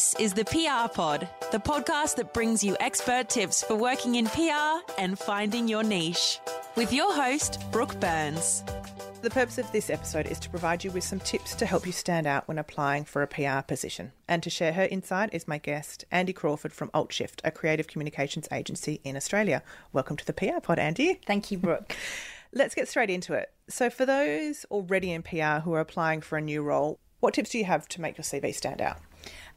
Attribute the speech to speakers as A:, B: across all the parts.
A: This is the PR Pod, the podcast that brings you expert tips for working in PR and finding your niche. With your host, Brooke Burns.
B: The purpose of this episode is to provide you with some tips to help you stand out when applying for a PR position. And to share her insight is my guest, Andie Crawford from Alt/Shift, a creative communications agency in Australia. Welcome to the PR Pod, Andy.
C: Thank you, Brooke.
B: Let's get straight into it. So, for those already in PR who are applying for a new role, what tips do you have to make your CV stand out?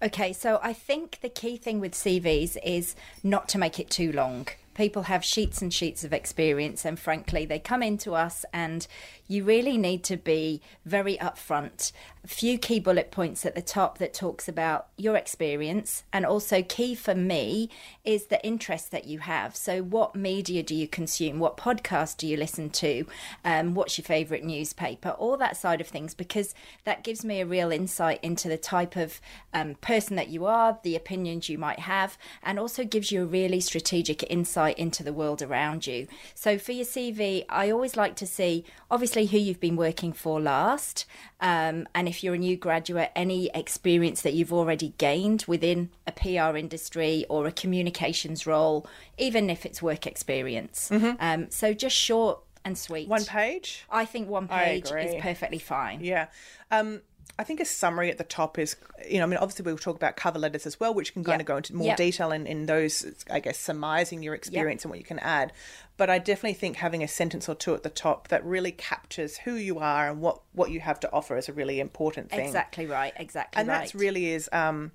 C: Okay, so I think the key thing with CVs is not to make it too long. People have sheets and sheets of experience, and frankly, they come into us, and you really need to be very upfront. Few key bullet points at the top that talks about your experience, and also key for me is the interest that you have. So, what media do you consume? What podcast do you listen to? Um, what's your favourite newspaper? All that side of things, because that gives me a real insight into the type of um, person that you are, the opinions you might have, and also gives you a really strategic insight into the world around you. So for your CV, I always like to see obviously who you've been working for last, um, and if you're a new graduate, any experience that you've already gained within a PR industry or a communications role, even if it's work experience.
B: Mm-hmm.
C: Um, so just short and sweet.
B: One page?
C: I think one page is perfectly fine.
B: Yeah. Um, I think a summary at the top is, you know, I mean, obviously we'll talk about cover letters as well, which can kind
C: Yeah.
B: of go into more
C: Yeah.
B: detail in, in those, I guess, surmising your experience and what you can add. But I definitely think having a sentence or two at the top that really captures who you are and what, what you have to offer is a really important thing.
C: Exactly right. Exactly
B: And
C: right.
B: that's really is, um,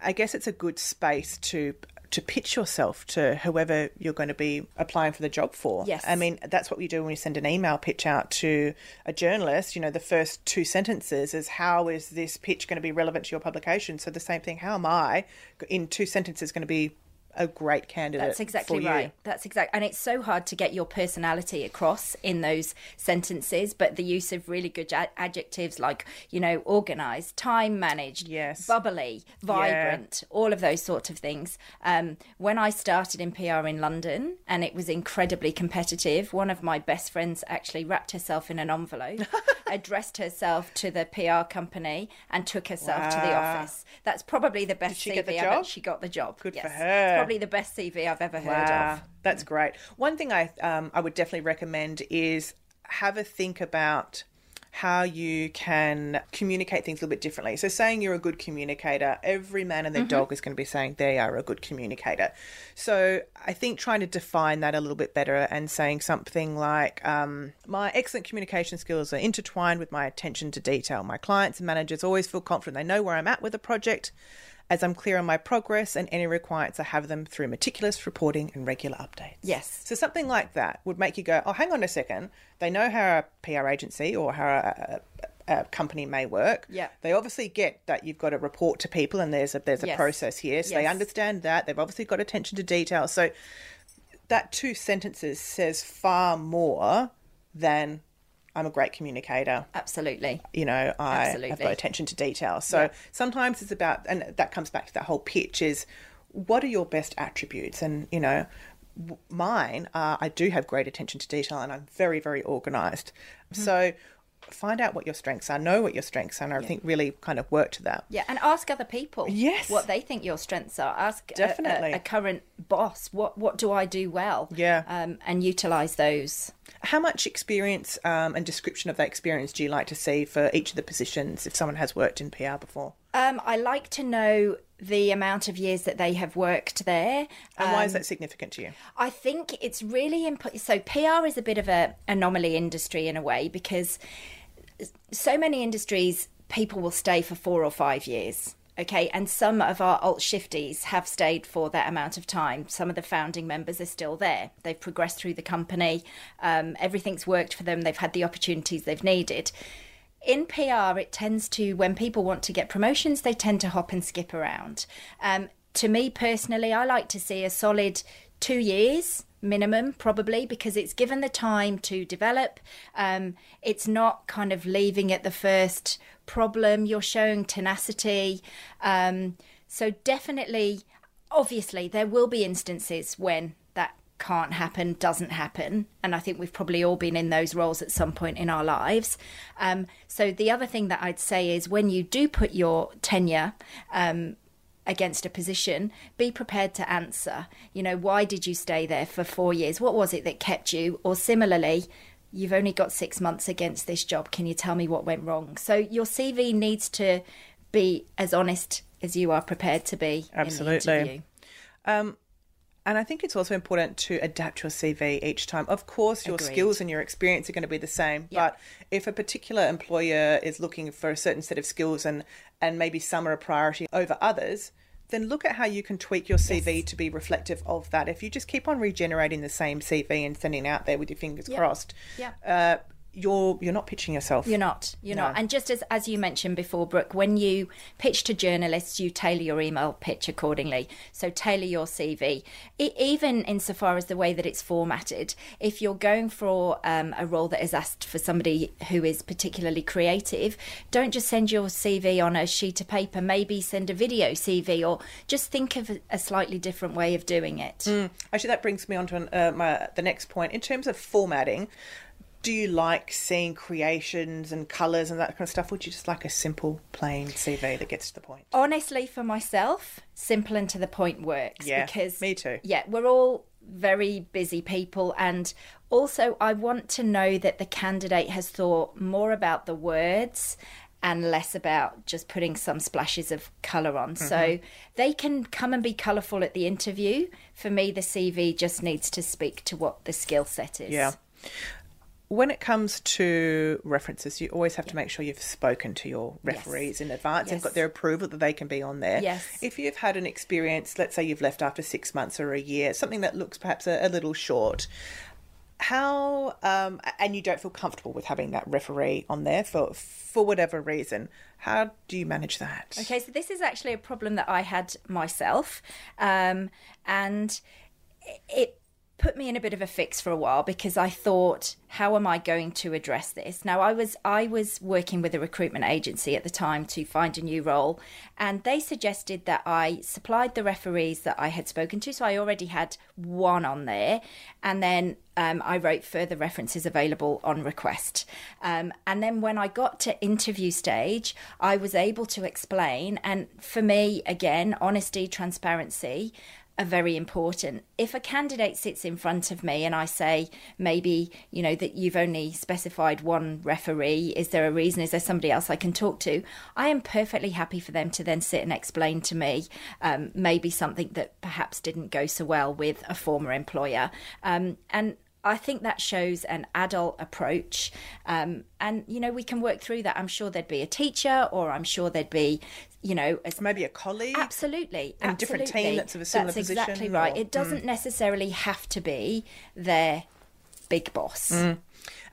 B: I guess it's a good space to to pitch yourself to whoever you're going to be applying for the job for.
C: Yes.
B: I mean, that's what we do when we send an email pitch out to a journalist. You know, the first two sentences is how is this pitch going to be relevant to your publication? So the same thing, how am I in two sentences going to be a great candidate?
C: That's exactly
B: for you?
C: right. That's exactly, and it's so hard to get your personality across in those sentences. But the use of really good ad- adjectives like, you know, organised, time managed,
B: Yes.
C: bubbly, vibrant, all of those sorts of things. Um, when I started in PR in London, and it was incredibly competitive, one of my best friends actually wrapped herself in an envelope, addressed herself to the PR company, and took herself to the office. That's probably the best
B: she
C: CV
B: get the job?
C: She got the job.
B: Good for
C: yes.
B: her.
C: Probably the best CV I've ever heard
B: Wow,
C: of.
B: that's great. One thing I um, I would definitely recommend is have a think about how you can communicate things a little bit differently. So, saying you're a good communicator, every man and their dog is going to be saying they are a good communicator. So, I think trying to define that a little bit better and saying something like, um, My excellent communication skills are intertwined with my attention to detail. My clients and managers always feel confident they know where I'm at with a project as I'm clear on my progress and any requirements I have them through meticulous reporting and regular updates.
C: Yes.
B: So something like that would make you go, oh, hang on a second. They know how a PR agency or how a, a, a company may work.
C: Yeah.
B: They obviously get that you've got to report to people and there's a there's a
C: Yes.
B: process here. So they understand that. They've obviously got attention to detail. So that two sentences says far more than I'm a great communicator
C: Absolutely.
B: you know i have
C: Absolutely.
B: got attention to detail so
C: Yeah.
B: sometimes it's about and that comes back to that whole pitch is what are your best attributes and you know mine are i do have great attention to detail and i'm very very organized
C: Mm-hmm.
B: so find out what your strengths are know what your strengths are and i think really kind of work to that
C: Yeah, and ask other people.
B: Yes.
C: what they think your strengths are. Ask
B: Definitely.
C: a, a current boss. What what do I do well?
B: Yeah.
C: um, and utilize those.
B: how much experience um, and description of that experience do you like to see for each of the positions if someone has worked in pr before
C: Um, I like to know the amount of years that they have worked there.
B: and why
C: Um,
B: is that significant to you
C: I think it's really important. So PR is a bit of a anomaly industry in a way because so many industries people will stay for four or five years. Okay, and some of our alt shifties have stayed for that amount of time. Some of the founding members are still there. They've progressed through the company. Um, everything's worked for them. They've had the opportunities they've needed. In PR, it tends to, when people want to get promotions, they tend to hop and skip around. Um, to me personally, I like to see a solid two years minimum, probably, because it's given the time to develop. Um, it's not kind of leaving at the first problem. You're showing tenacity. Um, so, definitely, obviously, there will be instances when that can't happen, doesn't happen. And I think we've probably all been in those roles at some point in our lives. Um, so the other thing that I'd say is when you do put your tenure, um, against a position, be prepared to answer. You know, why did you stay there for four years? What was it that kept you? Or similarly, you've only got six months against this job. Can you tell me what went wrong? So your CV needs to be as honest as you are prepared to be.
B: Absolutely. Um, and I think it's also important to adapt your CV each time. Of course, your
C: Agreed.
B: skills and your experience are going to be the same,
C: Yeah.
B: but if a particular employer is looking for a certain set of skills and and maybe some are a priority over others, then look at how you can tweak your CV to be reflective of that. If you just keep on regenerating the same CV and sending it out there with your fingers
C: Yeah.
B: crossed,
C: Yeah.
B: uh, you're you're not pitching yourself.
C: You're not. You're
B: No.
C: not. And just as as you mentioned before, Brooke, when you pitch to journalists, you tailor your email pitch accordingly. So tailor your CV, E- even insofar as the way that it's formatted. If you're going for um, a role that is asked for somebody who is particularly creative, don't just send your CV on a sheet of paper. Maybe send a video CV, or just think of a, a slightly different way of doing it.
B: Actually, that brings me on to an, uh, my, the next point. In terms of formatting, do you like seeing creations and colours and that kind of stuff? Would you just like a simple, plain CV that gets to the point?
C: honestly for myself simple and to the point works
B: Yeah,
C: because
B: me too.
C: yeah we're all very busy people and also i want to know that the candidate has thought more about the words and less about just putting some splashes of colour on.
B: Mm-hmm.
C: So they can come and be colourful at the interview. For me, the CV just needs to speak to what the skill set is.
B: Yeah. When it comes to references, you always have to make sure you've spoken to your referees in advance and
C: Yes.
B: got their approval that they can be on there.
C: Yes.
B: If you've had an experience, let's say you've left after six months or a year, something that looks perhaps a, a little short, how um, and you don't feel comfortable with having that referee on there for for whatever reason, how do you manage that?
C: Okay, so this is actually a problem that I had myself, um, and it put me in a bit of a fix for a while because I thought, how am I going to address this? Now, I was I was working with a recruitment agency at the time to find a new role, and they suggested that I supplied the referees that I had spoken to, so I already had one on there, and then um, I wrote further references available on request. Um, and then when I got to interview stage, I was able to explain. And for me, again, honesty, transparency are very important. If a candidate sits in front of me and I say, maybe, you know, that you've only specified one referee, is there a reason? Is there somebody else I can talk to? I am perfectly happy for them to then sit and explain to me um, maybe something that perhaps didn't go so well with a former employer. Um, and I think that shows an adult approach. Um, and, you know, we can work through that. I'm sure there'd be a teacher or I'm sure there'd be, you know, a
B: Maybe a colleague.
C: Absolutely,
B: And a different team
C: absolutely.
B: that's of a similar
C: That's exactly right.
B: or-
C: It doesn't necessarily have to be their big boss.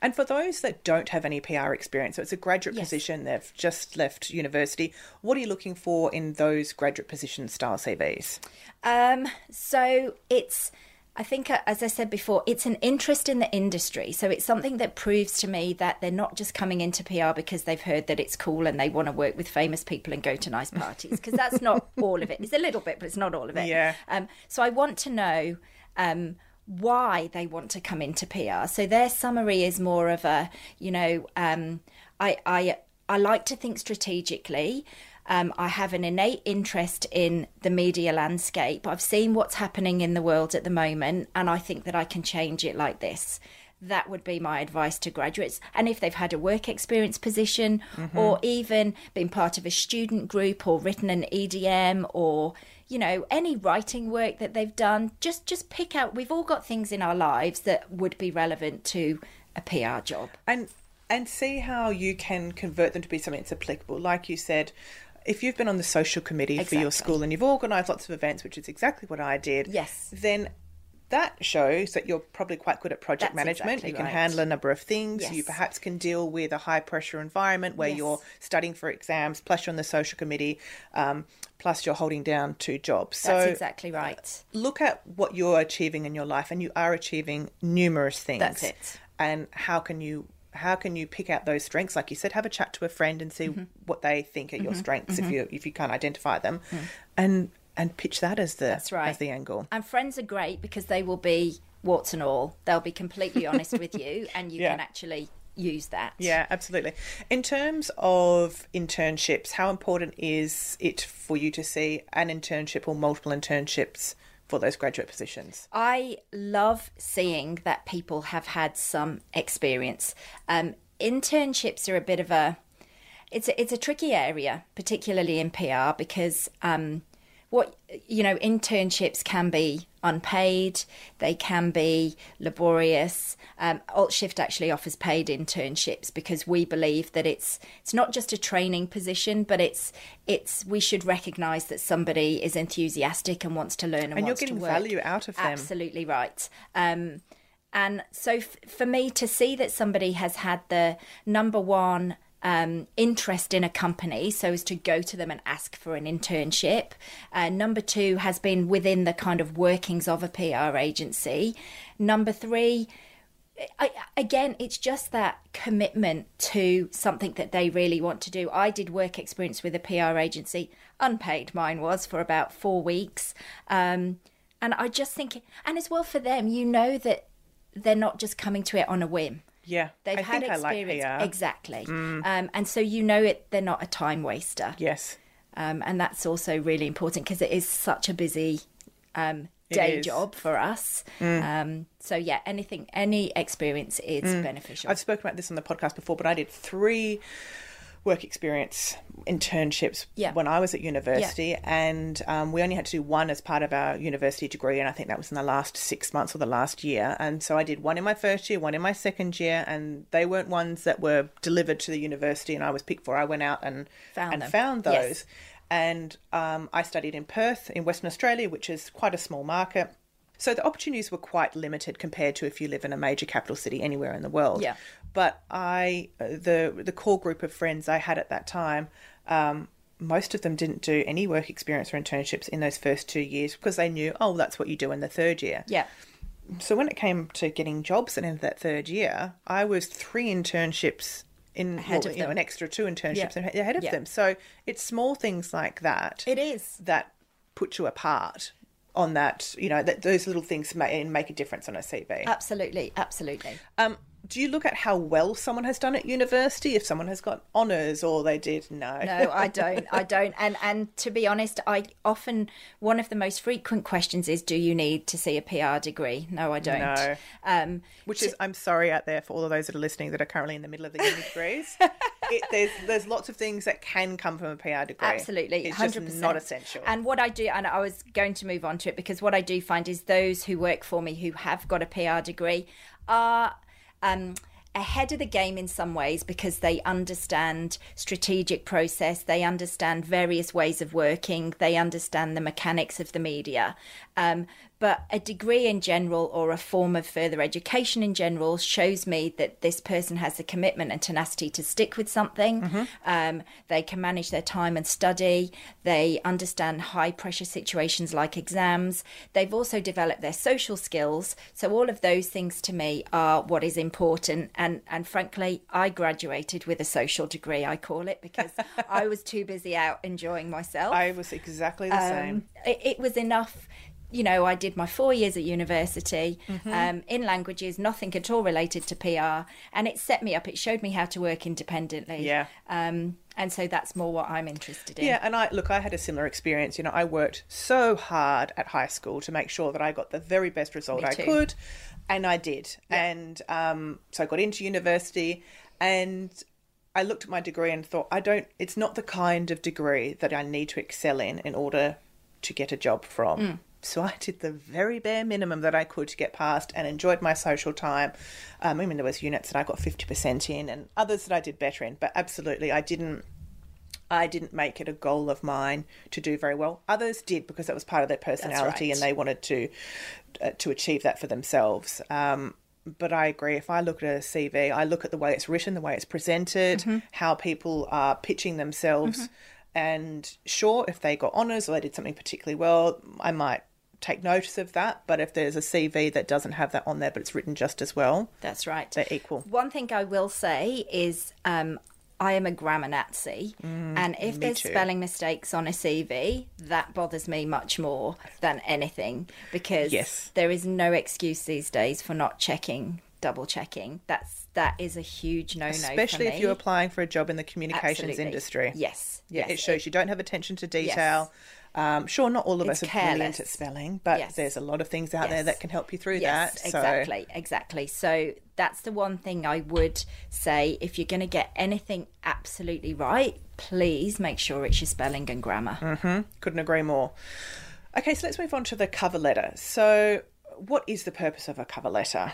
B: And for those that don't have any PR experience, so it's a graduate
C: Yes.
B: position, they've just left university, what are you looking for in those graduate position style CVs?
C: Um, so it's, I think, uh, as I said before, it's an interest in the industry. So it's something that proves to me that they're not just coming into PR because they've heard that it's cool and they want to work with famous people and go to nice parties. Because that's not all of it. It's a little bit, but it's not all of it.
B: Yeah.
C: Um, so I want to know. Um, why they want to come into PR. So their summary is more of a, you know, um, I, I, I like to think strategically. Um, I have an innate interest in the media landscape. I've seen what's happening in the world at the moment, and I think that I can change it like this. That would be my advice to graduates. And if they've had a work experience position or even been part of a student group or written an EDM or you know any writing work that they've done just just pick out we've all got things in our lives that would be relevant to a PR job.
B: And and see how you can convert them to be something that's applicable. Like you said, if you've been on the social committee for your school and you've organised lots of events, which is exactly what I did,
C: Yes.
B: then that shows that you're probably quite good at project
C: That's
B: management.
C: exactly
B: you can
C: right.
B: handle a number of things. You perhaps can deal with a high pressure environment where
C: Yes.
B: you're studying for exams, plus you're on the social committee, um, plus you're holding down two jobs. So
C: That's exactly right.
B: look at what you're achieving in your life and you are achieving numerous things
C: That's it.
B: and how can you how can you pick out those strengths like you said have a chat to a friend and see
C: Mm-hmm.
B: what they think are your mm-hmm. strengths if mm-hmm. you if you can't identify them mm-hmm. and and pitch that as the.
C: That's right.
B: as the angle
C: And friends are great because they will be warts and all. They'll be completely honest with you and you
B: Yeah.
C: can actually use that.
B: Yeah, absolutely. In terms of internships, how important is it for you to see an internship or multiple internships for those graduate positions?
C: I love seeing that people have had some experience. Um, internships are a bit of a it's a, it's a tricky area, particularly in PR, because um, what you know internships can be unpaid they can be laborious. Um, Alt/Shift actually offers paid internships because we believe that it's it's not just a training position but it's it's we should recognize that somebody is enthusiastic and wants to learn and,
B: And you're getting value out of them.
C: absolutely right. Um, and so f- for me to see that somebody has had the number one um, interest in a company, so as to go to them and ask for an internship. Uh, number two has been within the kind of workings of a PR agency. Number three, I, again, it's just that commitment to something that they really want to do. I did work experience with a PR agency, unpaid, mine was for about four weeks. Um, and I just think, and as well for them, you know that they're not just coming to it on a whim.
B: Yeah,
C: They've
B: I
C: had
B: think I like
C: experience.
B: PR.
C: Exactly. Um, and so you know it, they're not a time waster.
B: Yes,
C: Um, and that's also really important because it is such a busy um, day job for us. Um, so yeah, anything, any experience is beneficial.
B: I've spoken about this on the podcast before, but I did three work experience internships
C: Yeah.
B: when I was at university, and um, we only had to do one as part of our university degree, and I think that was in the last six months or the last year. And so I did one in my first year, one in my second year, and they weren't ones that were delivered to the university, and I was picked for. I went out and
C: Found
B: and
C: them.
B: found
C: Yes.
B: those. And um, I studied in Perth, in Western Australia, which is quite a small market. So the opportunities were quite limited compared to if you live in a major capital city anywhere in the world.
C: Yeah.
B: But I, the the core group of friends I had at that time, um, most of them didn't do any work experience or internships in those first two years because they knew, oh, that's what you do in the third year.
C: yeah.
B: So when it came to getting jobs at the end of that third year, I was three internships in,
C: Ahead
B: well,
C: of
B: you know, an extra two internships
C: Yeah.
B: ahead of
C: Yeah.
B: them. So it's small things like that
C: It is.
B: that put you apart on that, you know, that those little things make, make a difference on a CV.
C: Absolutely. Absolutely.
B: Um, do you look at how well someone has done at university? If someone has got honours or they did, no.
C: No, I don't. I don't. And and to be honest, I often one of the most frequent questions is, "Do you need to see a PR degree?" No, I don't.
B: No.
C: Um,
B: Which is, I'm sorry out there for all of those that are listening that are currently in the middle of the uni degrees. it, there's there's lots of things that can come from a PR degree.
C: Absolutely,
B: it's
C: hundred
B: just
C: percent
B: not essential.
C: And what I do, and I was going to move on to it because what I do find is those who work for me who have got a PR degree are. Um, ahead of the game in some ways because they understand strategic process they understand various ways of working they understand the mechanics of the media. Um, but a degree in general or a form of further education in general shows me that this person has the commitment and tenacity to stick with something. Um, they can manage their time and study. They understand high pressure situations like exams. They've also developed their social skills. So all of those things to me are what is important. And and frankly, I graduated with a social degree. I call it because I was too busy out enjoying myself
B: I was exactly the same.
C: um, it, it was enough you know i did my four years at university
B: Mm-hmm.
C: um, in languages nothing at all related to pr and it set me up it showed me how to work independently
B: Yeah.
C: um, and so that's more what i'm interested in
B: Yeah, and I look, I had a similar experience. You know, I worked so hard at high school to make sure that I got the very best result I could, and I did. And um, so I got into university, and I looked at my degree and thought, I don't. It's not the kind of degree that I need to excel in in order to get a job from.
C: Mm.
B: So I did the very bare minimum that I could to get past, and enjoyed my social time. Um, I mean, there was units that I got fifty percent in, and others that I did better in. But absolutely, I didn't. I didn't make it a goal of mine to do very well. Others did because that was part of their personality
C: right.
B: and they wanted to uh, to achieve that for themselves. Um, but I agree. If I look at a CV, I look at the way it's written, the way it's presented,
C: Mm-hmm.
B: how people are pitching themselves, and sure, if they got honours or they did something particularly well, I might take notice of that. But if there's a CV that doesn't have that on there, but it's written just as well,
C: that's right
B: they're equal.
C: one thing i will say is um, I am a grammar Nazi, and if there's
B: too.
C: spelling mistakes on a CV, that bothers me much more than anything because
B: Yes.
C: there is no excuse these days for not checking double checking. That's that is a huge no no.
B: Especially if you're applying for a job in the communications
C: Absolutely.
B: industry.
C: Yes.
B: Yeah,
C: yes.
B: it shows you don't have attention to detail. Um, sure, not all of
C: It's
B: us are brilliant at spelling, but
C: Yes.
B: there's a lot of things out there that can help you through
C: Yes,
B: that. So
C: exactly, exactly. So that's the one thing I would say. If you're going to get anything absolutely right, please make sure it's your spelling and grammar. Mm-hmm.
B: couldn't agree more. Okay, so let's move on to the cover letter. So, what is the purpose of a cover letter?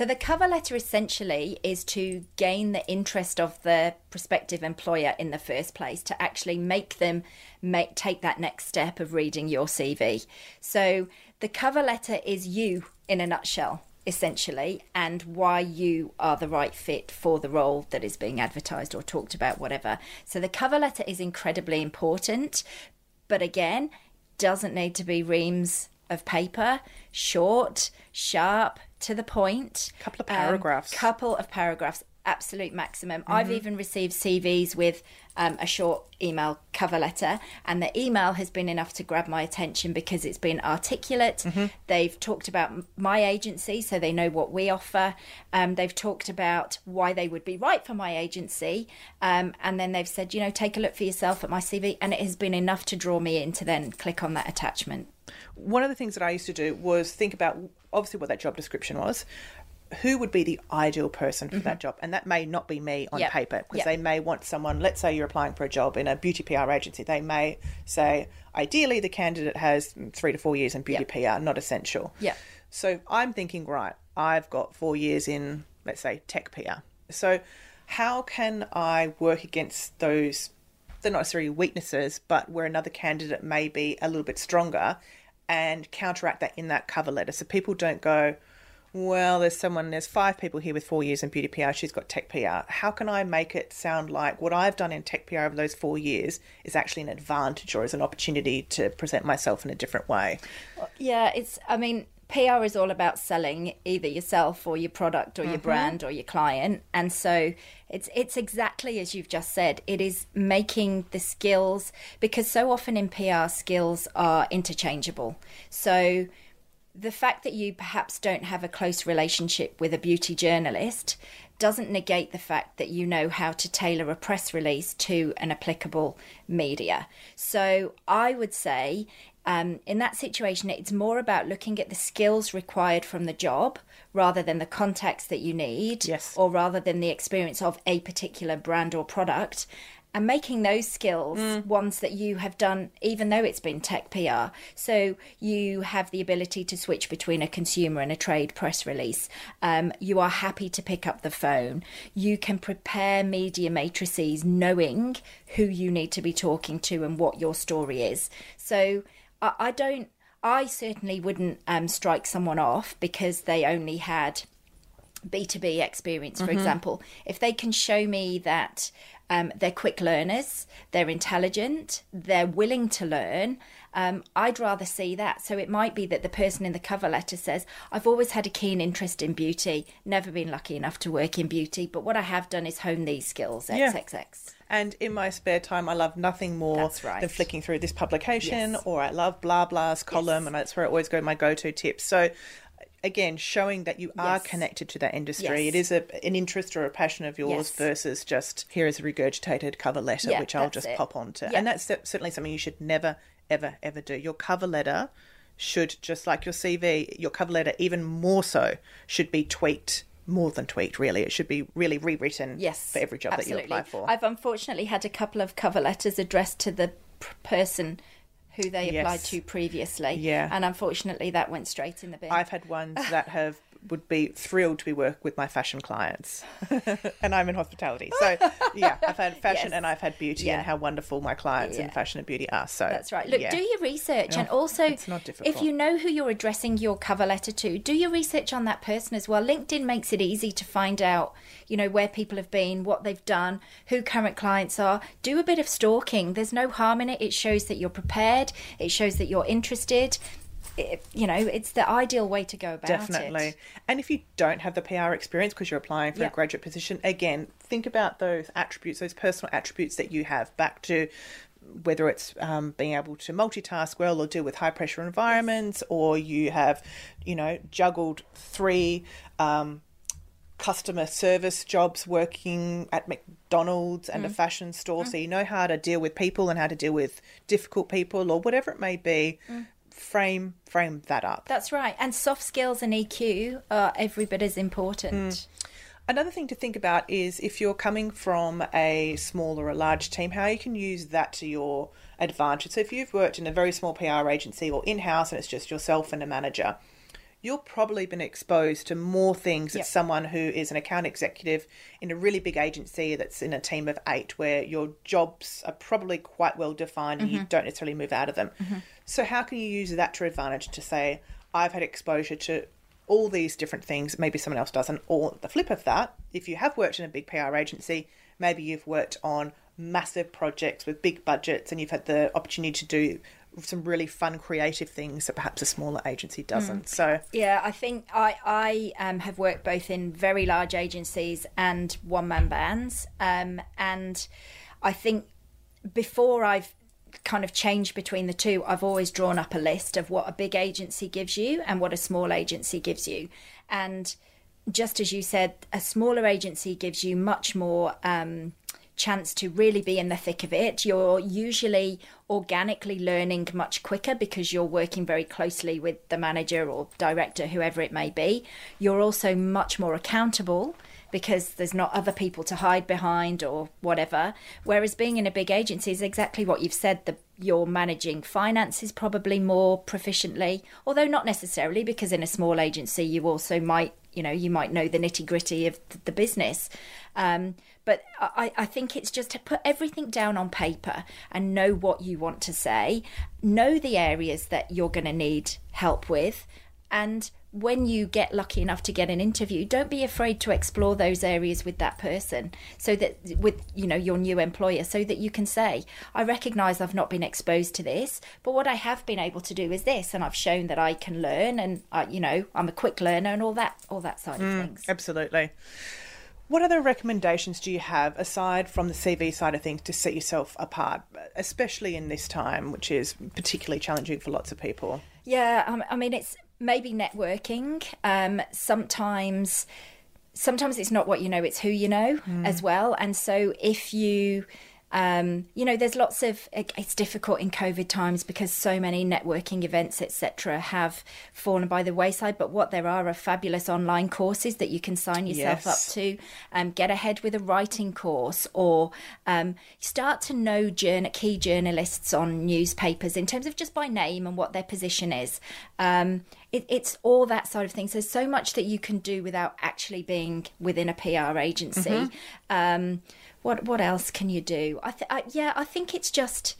C: So the cover letter essentially is to gain the interest of the prospective employer in the first place to actually make them make take that next step of reading your CV. So the cover letter is you in a nutshell essentially and why you are the right fit for the role that is being advertised or talked about whatever. So the cover letter is incredibly important but again doesn't need to be reams of paper, short, sharp, to the point.
B: Couple of
C: Um,
B: paragraphs.
C: couple of paragraphs, absolute maximum. I've even received CVs with um, a short email cover letter, and the email has been enough to grab my attention because it's been articulate. They've talked about my agency, so they know what we offer. Um, they've talked about why they would be right for my agency, um, and then they've said, you know, take a look for yourself at my CV, and it has been enough to draw me in to then click on that attachment.
B: One of the things that I used to do was think about obviously what that job description was. Who would be the ideal person for that job? And that may not be me on
C: Mm-hmm. Yep.
B: paper because
C: Yep.
B: they may want someone, let's say you're applying for a job in a beauty PR agency. They may say, ideally, the candidate has three to four years in beauty PR, not essential.
C: Yep.
B: So I'm thinking, right, I've got four years in, let's say, tech PR. So how can I work against those? They're not necessarily weaknesses, but where another candidate may be a little bit stronger and counteract that in that cover letter. So people don't go, well, there's someone, there's five people here with four years in beauty PR, she's got tech PR. How can I make it sound like what I've done in tech PR over those four years is actually an advantage or is an opportunity to present myself in a different way?
C: Yeah, it's, I mean, PR is all about selling either yourself or your product or your
B: Mm-hmm.
C: brand or your client. And so it's it's exactly as you've just said. It is making the skills because so often in PR skills are interchangeable. So the fact that you perhaps don't have a close relationship with a beauty journalist doesn't negate the fact that you know how to tailor a press release to an applicable media. So I would say um, in that situation, it's more about looking at the skills required from the job rather than the context that you need,
B: Yes.
C: or rather than the experience of a particular brand or product. And making those skills ones that you have done, even though it's been tech PR. So you have the ability to switch between a consumer and a trade press release. Um, you are happy to pick up the phone. You can prepare media matrices knowing who you need to be talking to and what your story is. So I, I don't, I certainly wouldn't um, strike someone off because they only had B2B experience, for example, if they can show me that um, they're quick learners, they're intelligent, they're willing to learn, um, I'd rather see that. So it might be that the person in the cover letter says, I've always had a keen interest in beauty, never been lucky enough to work in beauty, but what I have done is hone these skills,
B: Yeah.
C: XXX.
B: And in my spare time, I love nothing more
C: right.
B: than flicking through this publication,
C: Yes.
B: or I love blah blah's column,
C: Yes.
B: and that's where I always go my go-to tips. So, again, showing that you are
C: Yes.
B: connected to that industry,
C: Yes.
B: it is a, an interest or a passion of yours
C: Yes.
B: versus just here is a regurgitated cover letter,
C: Yeah,
B: which I'll just
C: it.
B: pop onto,
C: Yeah.
B: and that's certainly something you should never, ever, ever do. Your cover letter should just like your CV, your cover letter, even more so, should be tweaked. More than tweaked, really. It should be really rewritten
C: Yes.
B: for every job
C: absolutely.
B: that you apply for.
C: I've unfortunately had a couple of cover letters addressed to the p- person who they applied to previously.
B: Yeah.
C: And unfortunately, that went straight in the bin.
B: I've had ones that have would be thrilled to be work with my fashion clients, and I'm in hospitality. So yeah, I've had fashion
C: Yes.
B: and I've had beauty,
C: Yeah.
B: and how wonderful my clients in fashion and beauty are. So
C: That's right. Look,
B: yeah.
C: do your research, and oh, also,
B: it's not
C: if you know who you're addressing your cover letter to, do your research on that person as well. LinkedIn makes it easy to find out, you know, where people have been, what they've done, who current clients are. Do a bit of stalking. There's no harm in it. It shows that you're prepared. It shows that you're interested. It, you know, it's the ideal way to go about
B: Definitely.
C: it. Definitely.
B: And if you don't have the PR experience because you're applying for
C: Yeah.
B: a graduate position, again, think about those attributes, those personal attributes that you have back to whether it's um, being able to multitask well or deal with high pressure environments, or you have, you know, juggled three. Um, customer service jobs working at McDonald's and a
C: Mm.
B: fashion store, so you know how to deal with people and how to deal with difficult people or whatever it may be.
C: Mm.
B: Frame frame that up.
C: That's right. And soft skills and EQ are every bit as important. Hmm.
B: Another thing to think about is if you're coming from a small or a large team, how you can use that to your advantage. So if you've worked in a very small PR agency or in house and it's just yourself and a manager, you've probably been exposed to more things
C: Yep.
B: as someone who is an account executive in a really big agency that's in a team of eight, where your jobs are probably quite well defined and you mm-hmm. don't necessarily move out of them. Mm-hmm. So, how can you use that to your advantage to say, I've had exposure to all these different things, maybe someone else doesn't? Or the flip of that, if you have worked in a big PR agency, maybe you've worked on massive projects with big budgets and you've had the opportunity to do some really fun creative things that perhaps a smaller agency doesn't. So
C: Yeah, I think I I um, have worked both in very large agencies and one man bands, um, and I think before I've kind of changed between the two, I've always drawn up a list of what a big agency gives you and what a small agency gives you, and just as you said, a smaller agency gives you much more. Um, chance to really be in the thick of it. You're usually organically learning much quicker because you're working very closely with the manager or director, whoever it may be. You're also much more accountable because there's not other people to hide behind or whatever. Whereas being in a big agency is exactly what you've said. The you're managing finances probably more proficiently, although not necessarily because in a small agency you also might you know you might know the nitty gritty of the business. Um, but I, I think it's just to put everything down on paper and know what you want to say, know the areas that you're going to need help with, and when you get lucky enough to get an interview don't be afraid to explore those areas with that person so that with you know your new employer so that you can say i recognize i've not been exposed to this but what i have been able to do is this and i've shown that i can learn and I, you know i'm a quick learner and all that all that side of things
B: Absolutely. What other recommendations do you have aside from the CV side of things to set yourself apart, especially in this time, which is particularly challenging for lots of people?
C: Yeah, um, I mean, it's maybe networking. Um, sometimes, sometimes it's not what you know; it's who you know as well. And so, if you, um, you know, there's lots of. It's difficult in COVID times because so many networking events, etc., have fallen by the wayside. But what there are are fabulous online courses that you can sign yourself
B: Yes.
C: up to. Um, get ahead with a writing course, or um, start to know journ- key journalists on newspapers in terms of just by name and what their position is. Um, it, it's all that side of things. There's so much that you can do without actually being within a PR agency. Um, what what else can you do? I, th- I yeah, I think it's just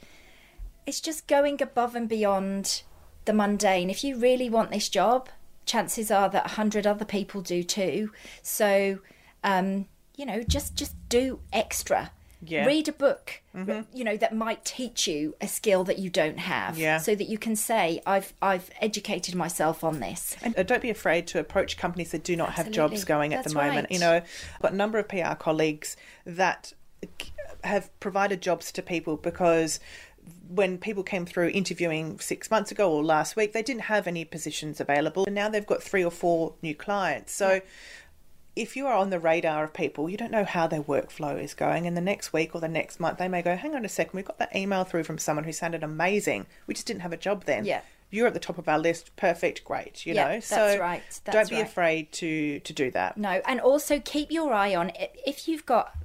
C: it's just going above and beyond the mundane. If you really want this job, chances are that a hundred other people do too. So, um, you know, just just do extra.
B: Yeah.
C: Read a book, you know, that might teach you a skill that you don't have,
B: Yeah.
C: so that you can say, "I've I've educated myself on this."
B: And uh, don't be afraid to approach companies that do not have jobs
C: Absolutely.
B: going at the moment.
C: right.
B: You know, I've got a number of PR colleagues that have provided jobs to people because when people came through interviewing six months ago or last week, they didn't have any positions available. And now they've got three or four new clients. So if you are on the radar of people, you don't know how their workflow is going. And the next week or the next month, they may go, hang on a second, we got that email through from someone who sounded amazing. We just didn't have a job then.
C: Yeah.
B: You're at the top of our list. Perfect. Great. You
C: Yeah,
B: know,
C: that's
B: so
C: right,
B: don't be
C: right.
B: afraid to, to do that.
C: No, and also keep your eye on if you've got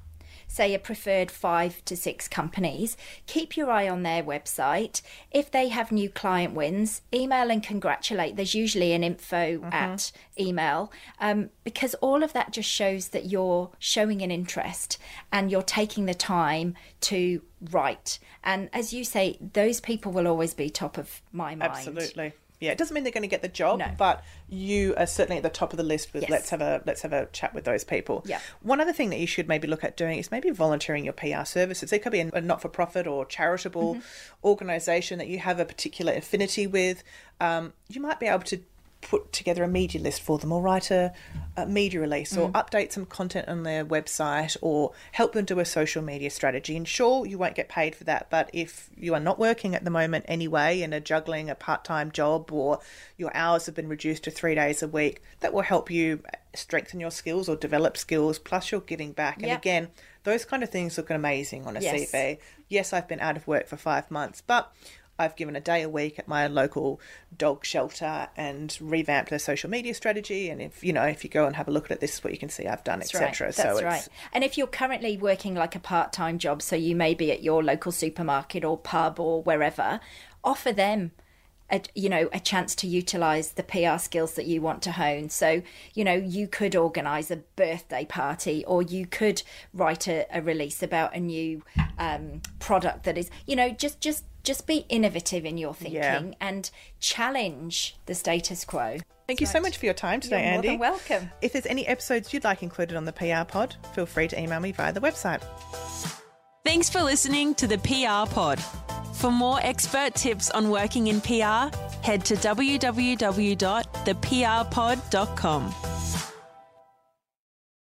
C: say a preferred 5 to 6 companies, keep your eye on their website. If they have new client wins, email and congratulate. There's usually an info at email um, because all of that just shows that you're showing an interest and you're taking the time to write. And as you say, those people will always be top of my mind.
B: Absolutely. Yeah, it doesn't mean they're going to get the job,
C: No.
B: but you are certainly at the top of the list with
C: Yes.
B: let's have a let's have a chat with those people.
C: Yeah.
B: One other thing that you should maybe look at doing is maybe volunteering your PR services. It could be a not for profit or charitable
C: Mm-hmm.
B: organisation that you have a particular affinity with. Um, you might be able to put together a media list for them or write a, a media release or mm. update some content on their website or help them do a social media strategy. And sure, you won't get paid for that, but if you are not working at the moment anyway and are juggling a part time job or your hours have been reduced to three days a week, that will help you strengthen your skills or develop skills, plus you're giving back. And
C: Yep.
B: again, those kind of things look amazing on a
C: Yes.
B: CV. Yes, I've been out of work for five months, but I've given a day a week at my local dog shelter and revamped their social media strategy. And if you know, if you go and have a look at it, this is what you can see I've done, etc.
C: right.
B: So
C: That's right. And if you're currently working like a part time job, so you may be at your local supermarket or pub or wherever, offer them. A, you know a chance to utilize the PR skills that you want to hone so you know you could organize a birthday party or you could write a, a release about a new um, product that is you know just just just be innovative in your thinking
B: Yeah.
C: and challenge the status quo
B: Thank you so much for your time today,
C: You're more
B: Andie.
C: than welcome.
B: If there's any episodes you'd like included on the PR pod, feel free to email me via the website.
A: Thanks for listening to the PR Pod. For more expert tips on working in PR, head to www.theprpod.com.